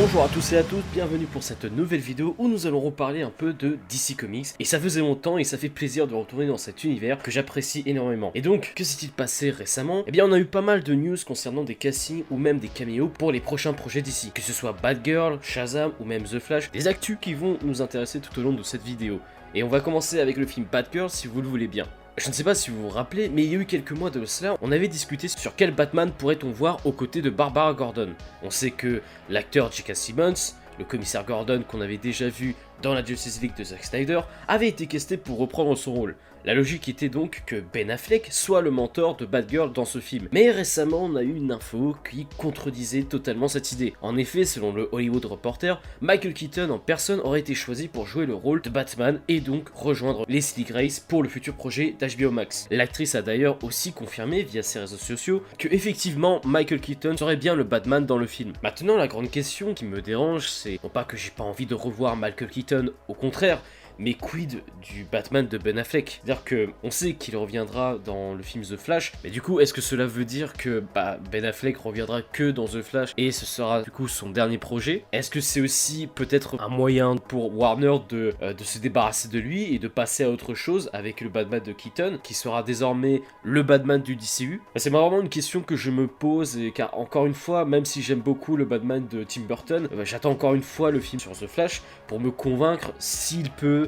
Bonjour à tous et à toutes, bienvenue pour cette nouvelle vidéo où nous allons reparler un peu de DC Comics. Et ça faisait longtemps et ça fait plaisir de retourner dans cet univers que j'apprécie énormément. Et donc, que s'est-il passé récemment? Eh bien, on a eu pas mal de news concernant des castings ou même des caméos pour les prochains projets DC. Que ce soit Batgirl, Shazam ou même The Flash, des actus qui vont nous intéresser tout au long de cette vidéo. Et on va commencer avec le film Batgirl si vous le voulez bien. Je ne sais pas si vous vous rappelez, mais il y a eu quelques mois de cela, on avait discuté sur quel Batman pourrait-on voir aux côtés de Barbara Gordon. On sait que l'acteur J.K. Simmons, le commissaire Gordon qu'on avait déjà vu dans la Justice League de Zack Snyder, avait été casté pour reprendre son rôle. La logique était donc que Ben Affleck soit le mentor de Batgirl dans ce film. Mais récemment, on a eu une info qui contredisait totalement cette idée. En effet, selon le Hollywood Reporter, Michael Keaton en personne aurait été choisi pour jouer le rôle de Batman et donc rejoindre Leslie Grace pour le futur projet d'HBO Max. L'actrice a d'ailleurs aussi confirmé via ses réseaux sociaux que effectivement Michael Keaton serait bien le Batman dans le film. Maintenant, la grande question qui me dérange, c'est non pas que j'ai pas envie de revoir Michael Keaton, au contraire, mais quid du Batman de Ben Affleck? C'est-à-dire que on sait qu'il reviendra dans le film The Flash, mais du coup, est-ce que cela veut dire que bah, Ben Affleck reviendra que dans The Flash et ce sera du coup son dernier projet? Est-ce que c'est aussi peut-être un moyen pour Warner de, euh, se débarrasser de lui et de passer à autre chose avec le Batman de Keaton, qui sera désormais le Batman du DCU bah, C'est vraiment une question que je me pose, et car encore une fois, même si j'aime beaucoup le Batman de Tim Burton, bah, j'attends encore une fois le film sur The Flash pour me convaincre s'il peut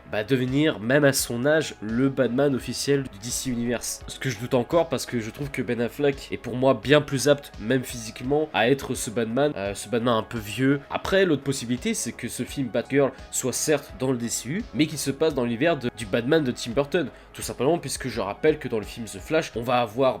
bah, devenir, même à son âge, le Batman officiel du DC Universe. Ce que je doute encore parce que je trouve que Ben Affleck est pour moi bien plus apte, même physiquement, à être ce Batman, euh, ce Batman un peu vieux. Après, l'autre possibilité, c'est que ce film Batgirl soit certes dans le DCU, mais qu'il se passe dans l'univers du Batman de Tim Burton. Tout simplement puisque je rappelle que dans le film The Flash, on va avoir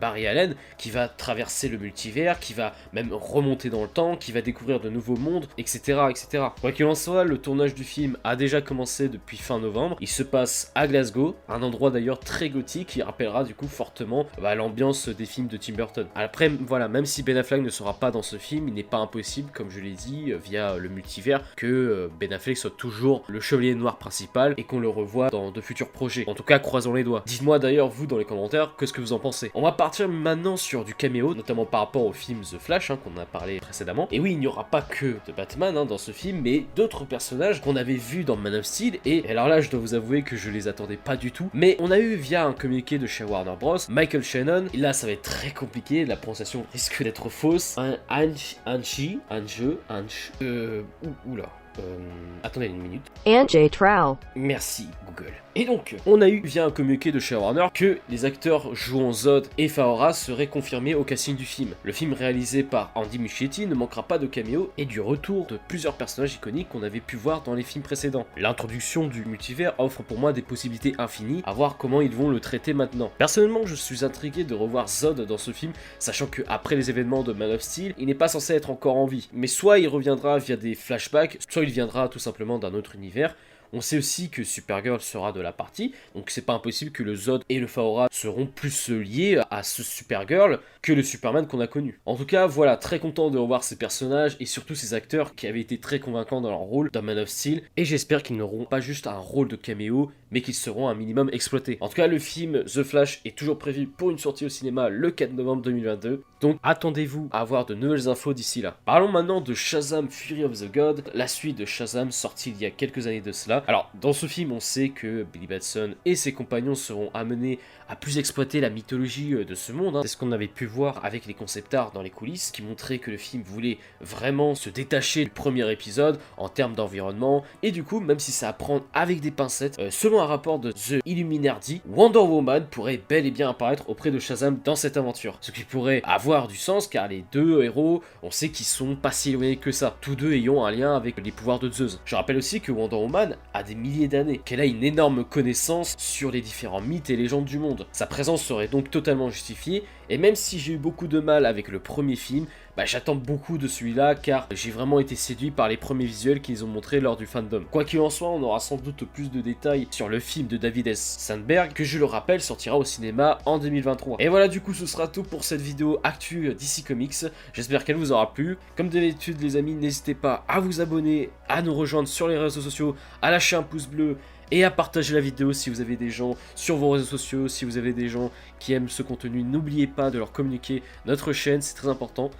Barry Allen qui va traverser le multivers, qui va même remonter dans le temps, qui va découvrir de nouveaux mondes, etc. etc. Quoi qu'il en soit, le tournage du film a déjà commencé depuis fin novembre. Il se passe à Glasgow, un endroit d'ailleurs très gothique qui rappellera du coup fortement bah, l'ambiance des films de Tim Burton. Après, voilà, même si Ben Affleck ne sera pas dans ce film, il n'est pas impossible, comme je l'ai dit, euh, via le multivers, que euh, Ben Affleck soit toujours le chevalier noir principal et qu'on le revoie dans de futurs projets. En tout cas, croisons les doigts. Dites-moi d'ailleurs, vous, dans les commentaires, ce que vous en pensez? On va partir maintenant sur du caméo, notamment par rapport au film The Flash, hein, qu'on a parlé précédemment. Et oui, il n'y aura pas que de Batman hein, dans ce film, mais d'autres personnages qu'on avait vus dans Man of Steel et et alors là, je dois vous avouer que je les attendais pas du tout. Mais on a eu via un communiqué de chez Warner Bros. Michael Shannon. Et là, ça va être très compliqué. La prononciation risque d'être fausse. Un Anchi, Anchi, Ange, Anche. Euh. Oula. Euh, attendez une minute. Anjay Trow. Merci Google. Et donc, on a eu via un communiqué de chez Warner que les acteurs jouant Zod et Faora seraient confirmés au casting du film. Le film réalisé par Andy Muschietti ne manquera pas de caméo et du retour de plusieurs personnages iconiques qu'on avait pu voir dans les films précédents. L'introduction du multivers offre pour moi des possibilités infinies à voir comment ils vont le traiter maintenant. Personnellement, je suis intrigué de revoir Zod dans ce film, sachant que après les événements de Man of Steel, il n'est pas censé être encore en vie. Mais soit il reviendra via des flashbacks, soit il viendra tout simplement d'un autre univers. On sait aussi que Supergirl sera de la partie, donc c'est pas impossible que le Zod et le Faora seront plus liés à ce Supergirl que le Superman qu'on a connu. En tout cas, voilà, très content de revoir ces personnages et surtout ces acteurs qui avaient été très convaincants dans leur rôle dans Man of Steel, et j'espère qu'ils n'auront pas juste un rôle de caméo, mais qu'ils seront un minimum exploités. En tout cas, le film The Flash est toujours prévu pour une sortie au cinéma le 4 novembre 2022, donc attendez-vous à avoir de nouvelles infos d'ici là. Parlons maintenant de Shazam Fury of the God, la suite de Shazam sortie il y a quelques années de cela. Alors, dans ce film, on sait que Billy Batson et ses compagnons seront amenés à plus exploiter la mythologie euh, de ce monde. Hein. C'est ce qu'on avait pu voir avec les concept art dans les coulisses, qui montraient que le film voulait vraiment se détacher du premier épisode en termes d'environnement. Et du coup, même si ça à avec des pincettes, euh, selon un rapport de The Illuminati, Wonder Woman pourrait bel et bien apparaître auprès de Shazam dans cette aventure. Ce qui pourrait avoir du sens car les deux héros, on sait qu'ils sont pas si éloignés que ça, tous deux ayant un lien avec les pouvoirs de Zeus. Je rappelle aussi que Wonder Woman des milliers d'années, qu'elle a une énorme connaissance sur les différents mythes et légendes du monde. Sa présence serait donc totalement justifiée, et même si j'ai eu beaucoup de mal avec le premier film, bah, j'attends beaucoup de celui-là car j'ai vraiment été séduit par les premiers visuels qu'ils ont montrés lors du fandom. Quoi qu'il en soit, on aura sans doute plus de détails sur le film de David S. Sandberg, que je le rappelle sortira au cinéma en 2023. Et voilà, du coup, ce sera tout pour cette vidéo actu DC Comics. J'espère qu'elle vous aura plu. Comme d'habitude, les amis, n'hésitez pas à vous abonner, à nous rejoindre sur les réseaux sociaux, à lâcher un pouce bleu et à partager la vidéo si vous avez des gens sur vos réseaux sociaux, si vous avez des gens qui aiment ce contenu, n'oubliez pas de leur communiquer notre chaîne, c'est très important.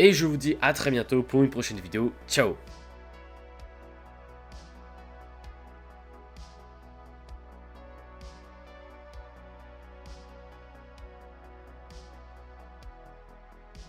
Et je vous dis à très bientôt pour une prochaine vidéo. Ciao